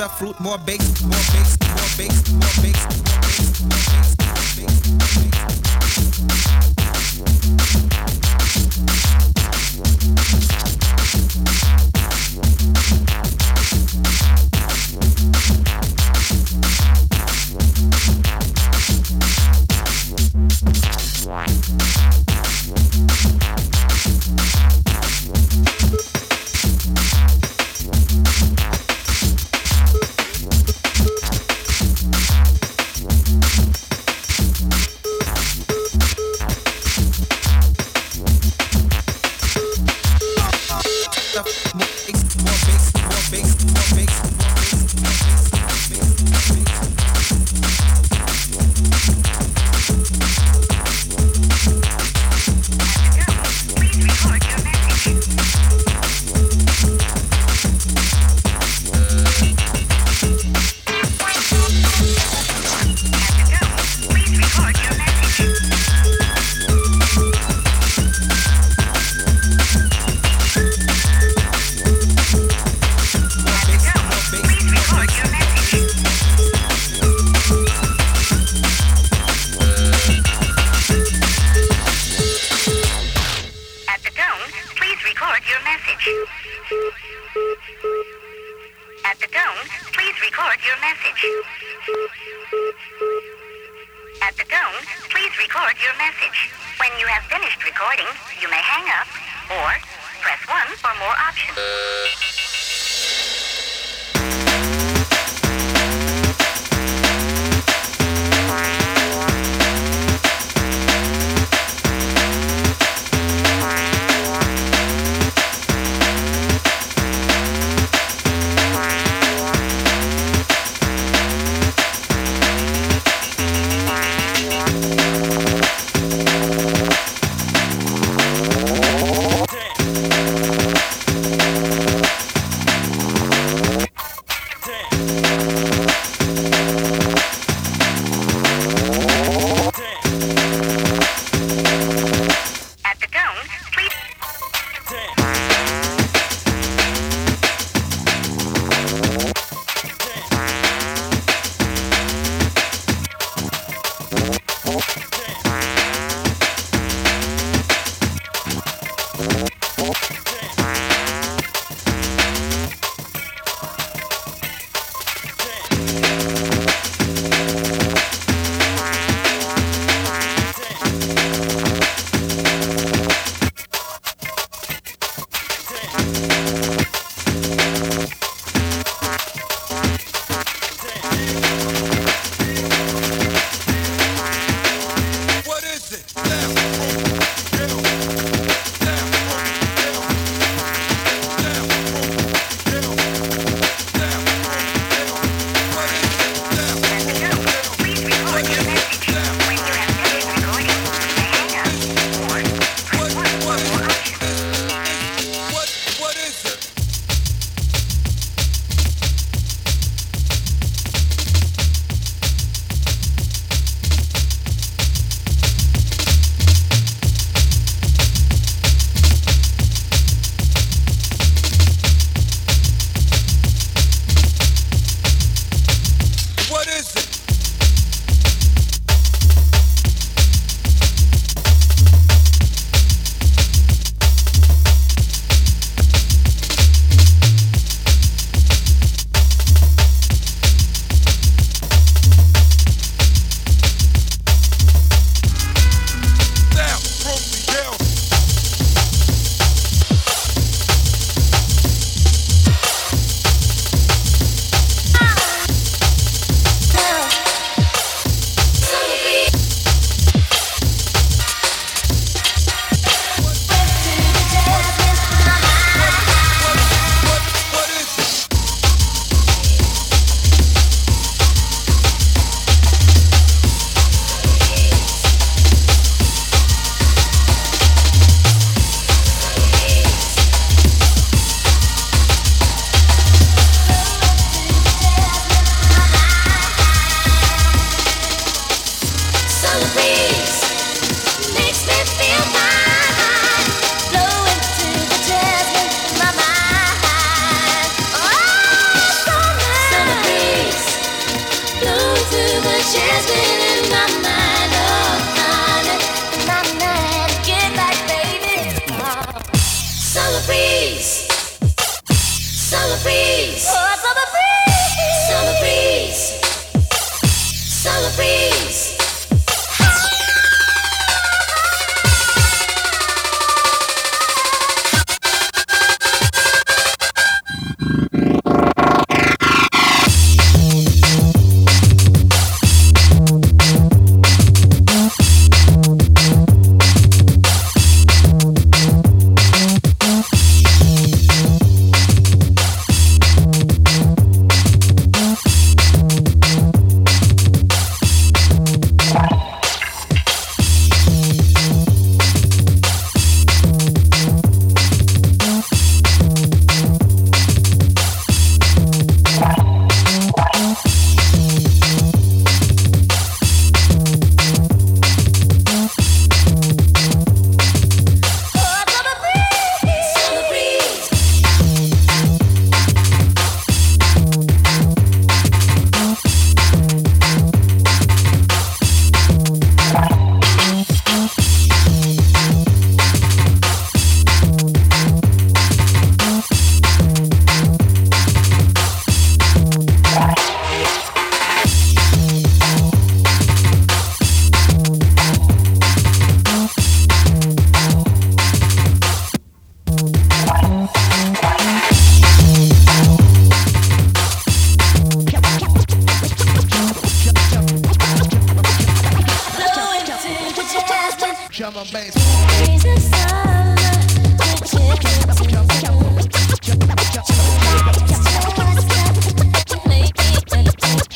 the fruit, more bakes, more bakes, more bakes, more bakes, more bakes, more bakes, record your message. At the tone, please record your message. At the tone, please record your message. When you have finished recording, you may hang up or press 1 for more options.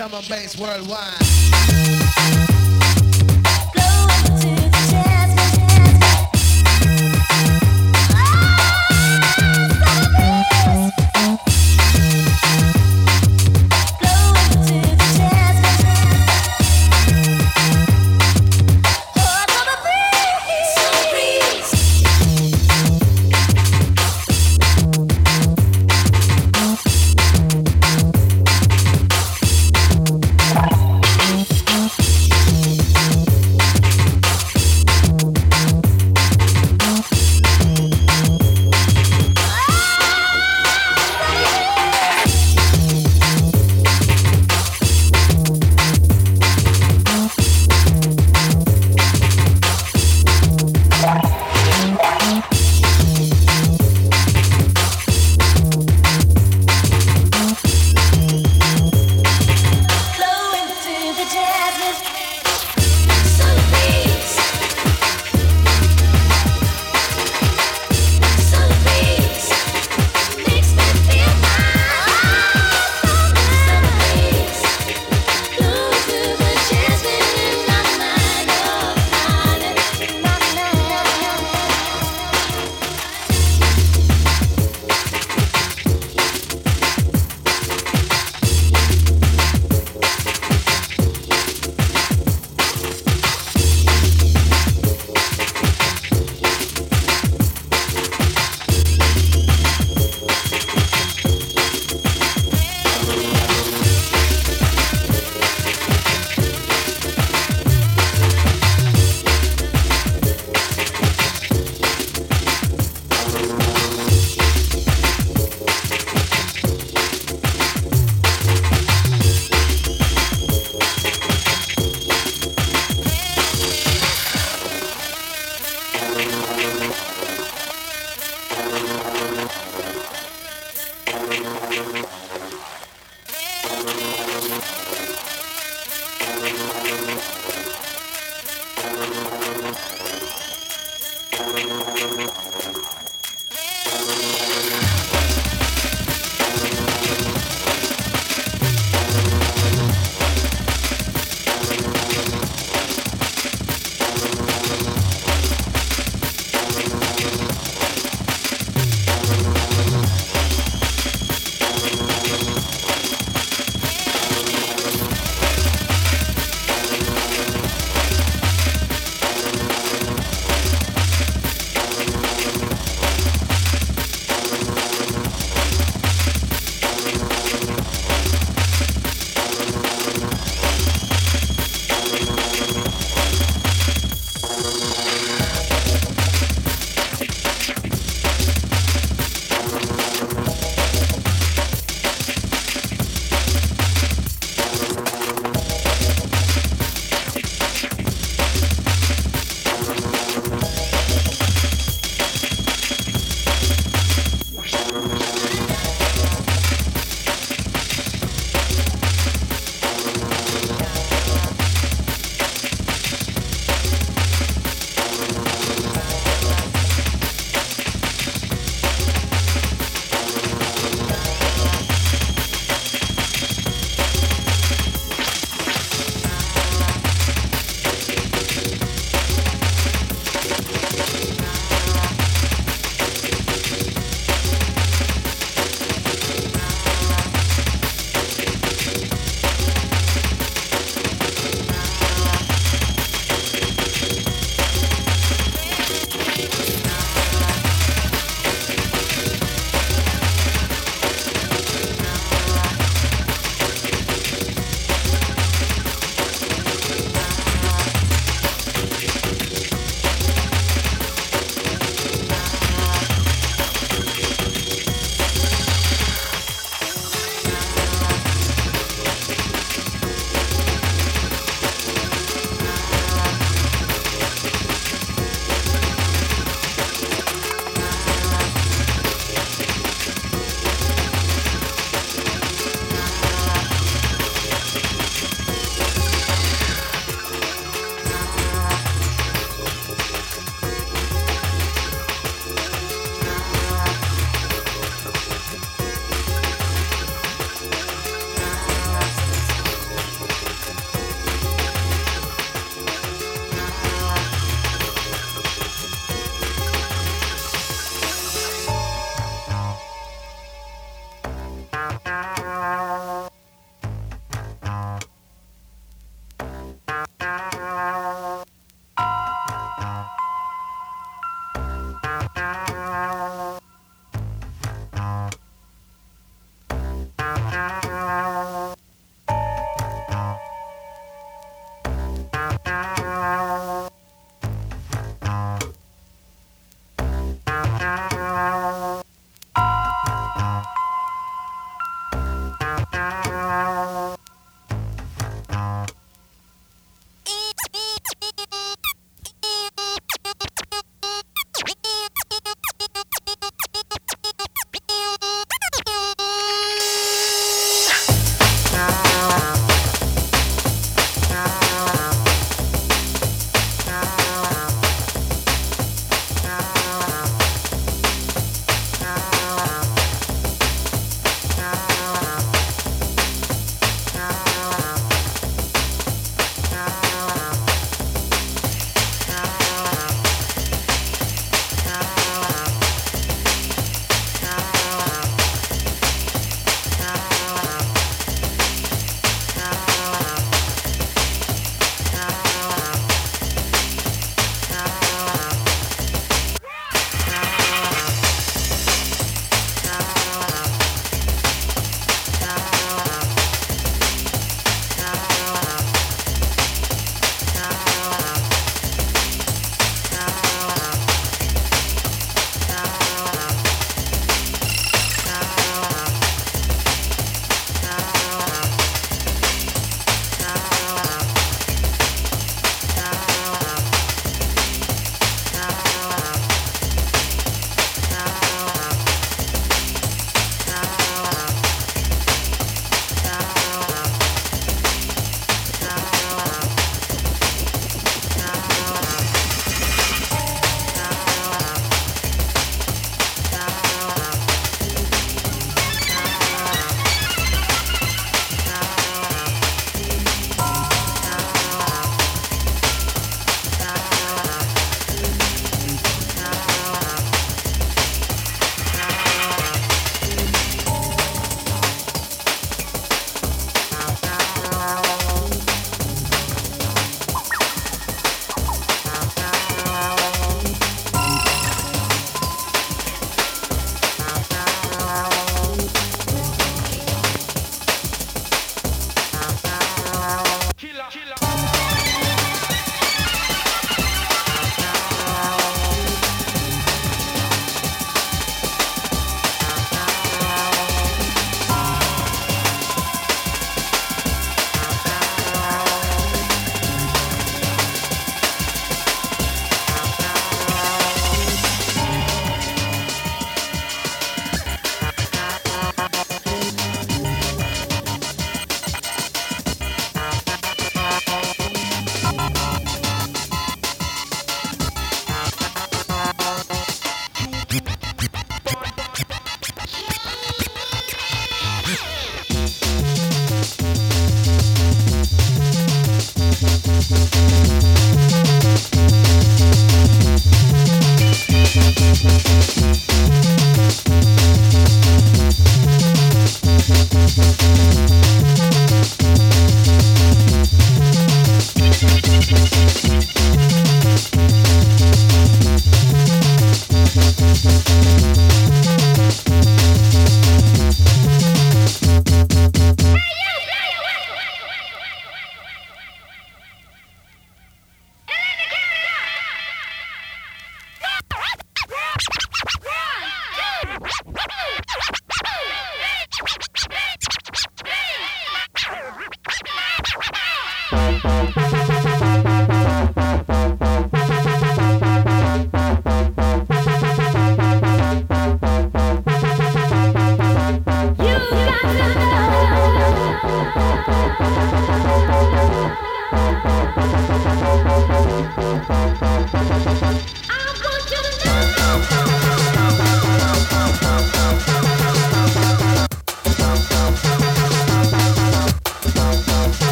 Drum and bass worldwide.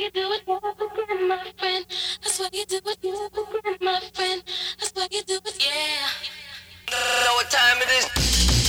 you do it never again, my friend. That's why you do it never again, my friend. That's why you do it, yeah. Know what time it is.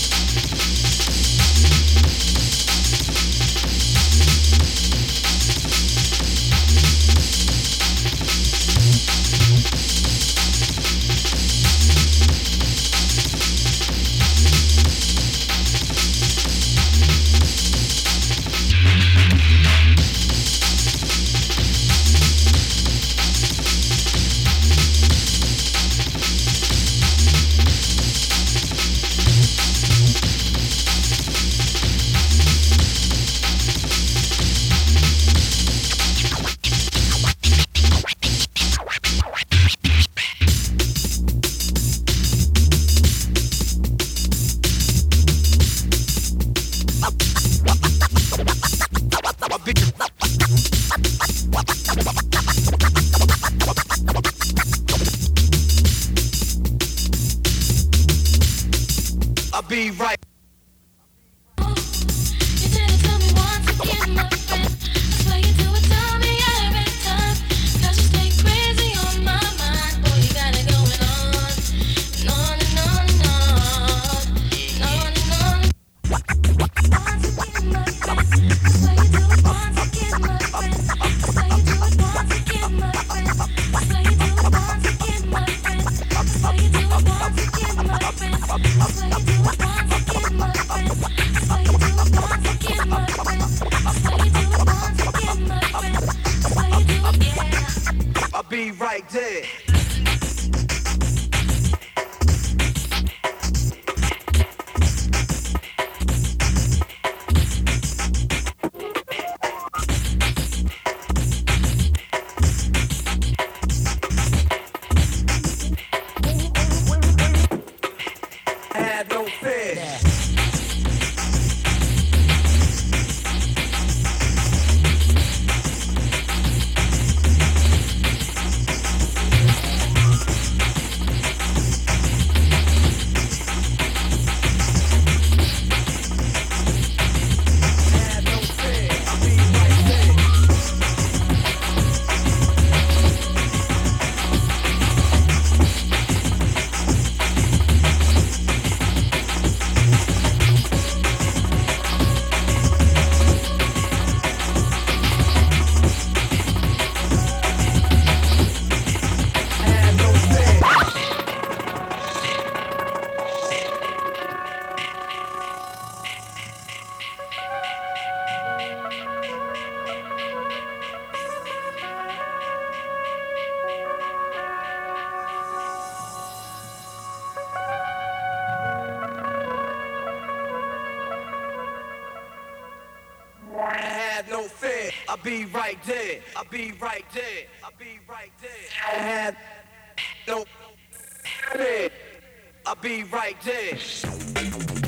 be right there. I'll be right there. I have no. I'll be right there.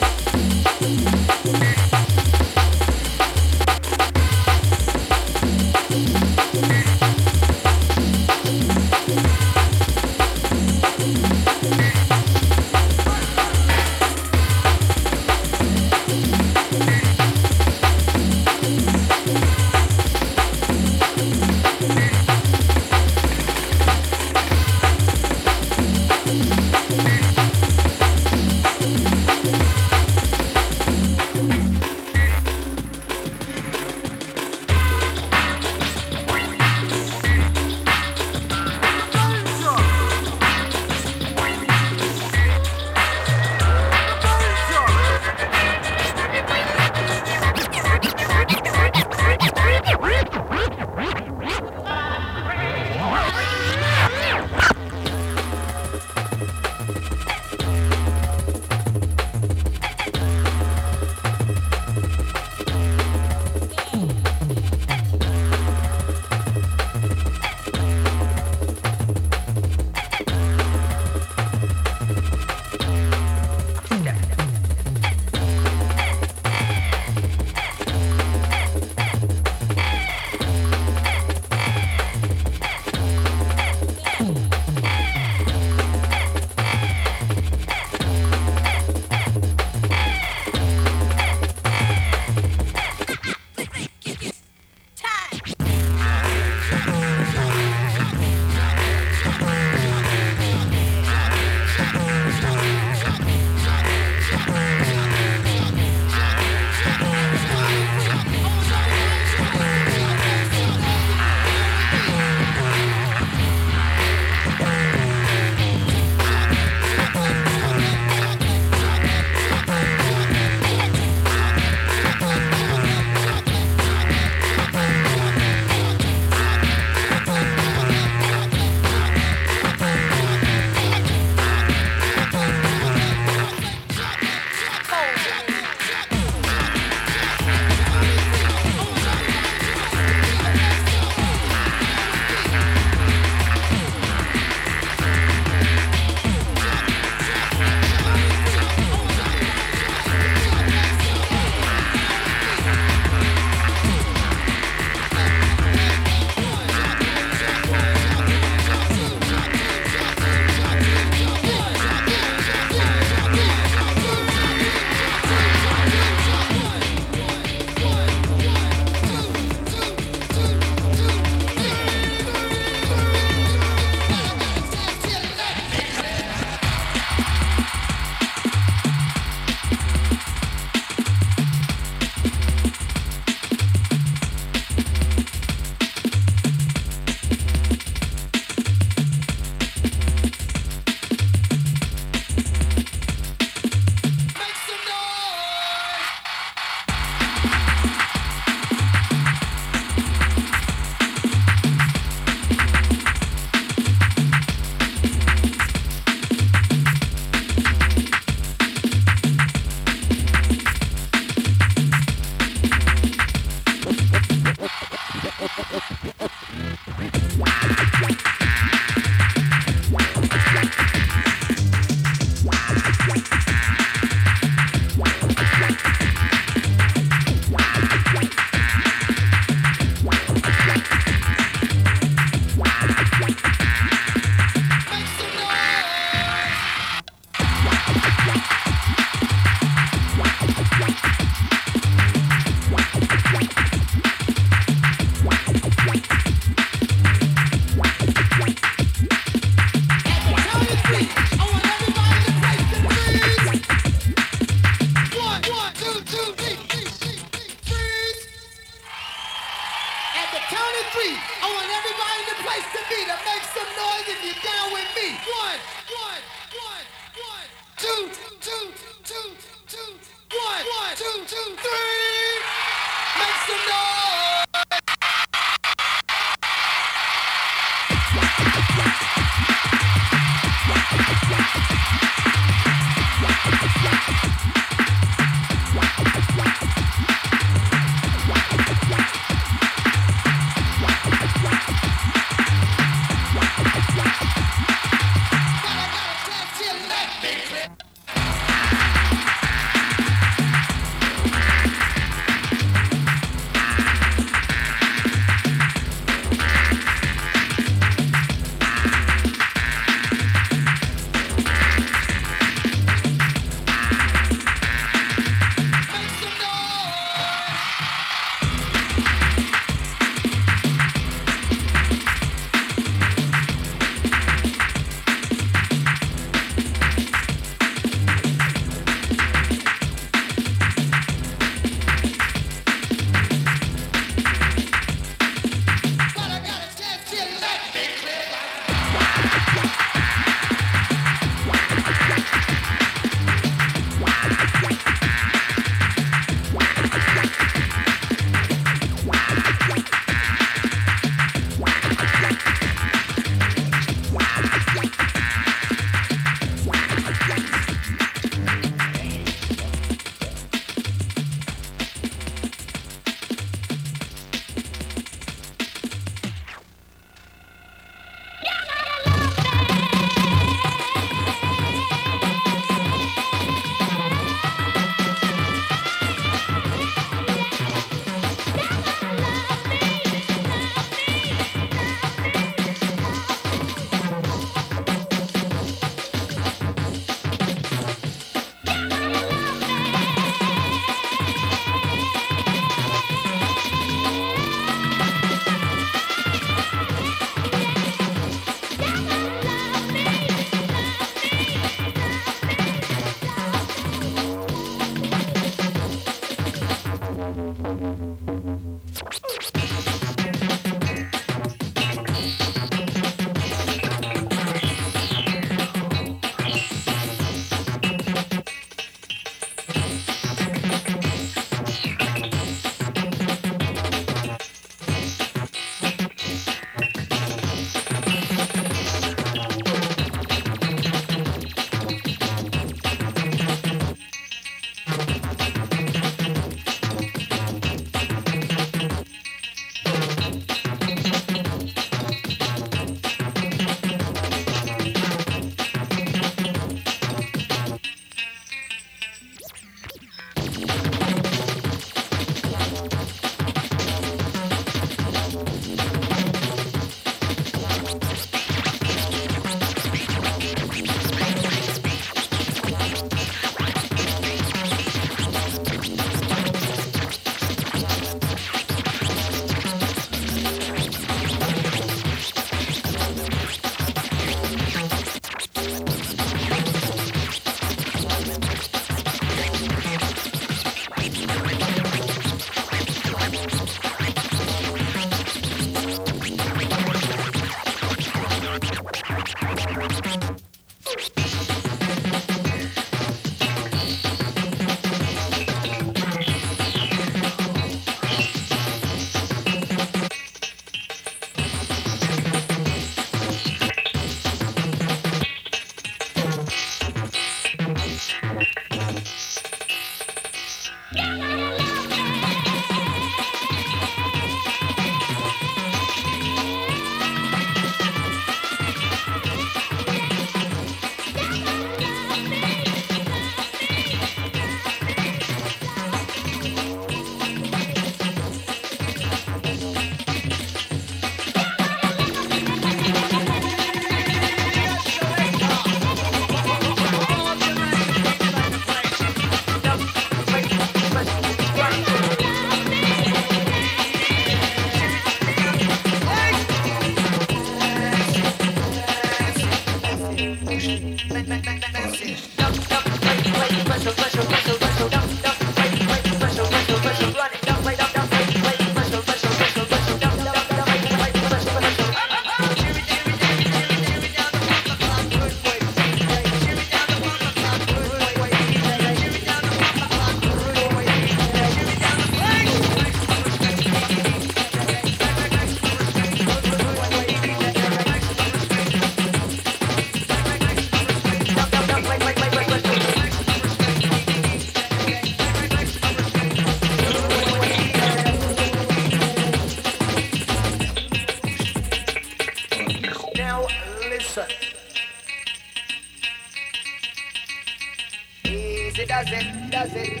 hace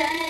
Yay!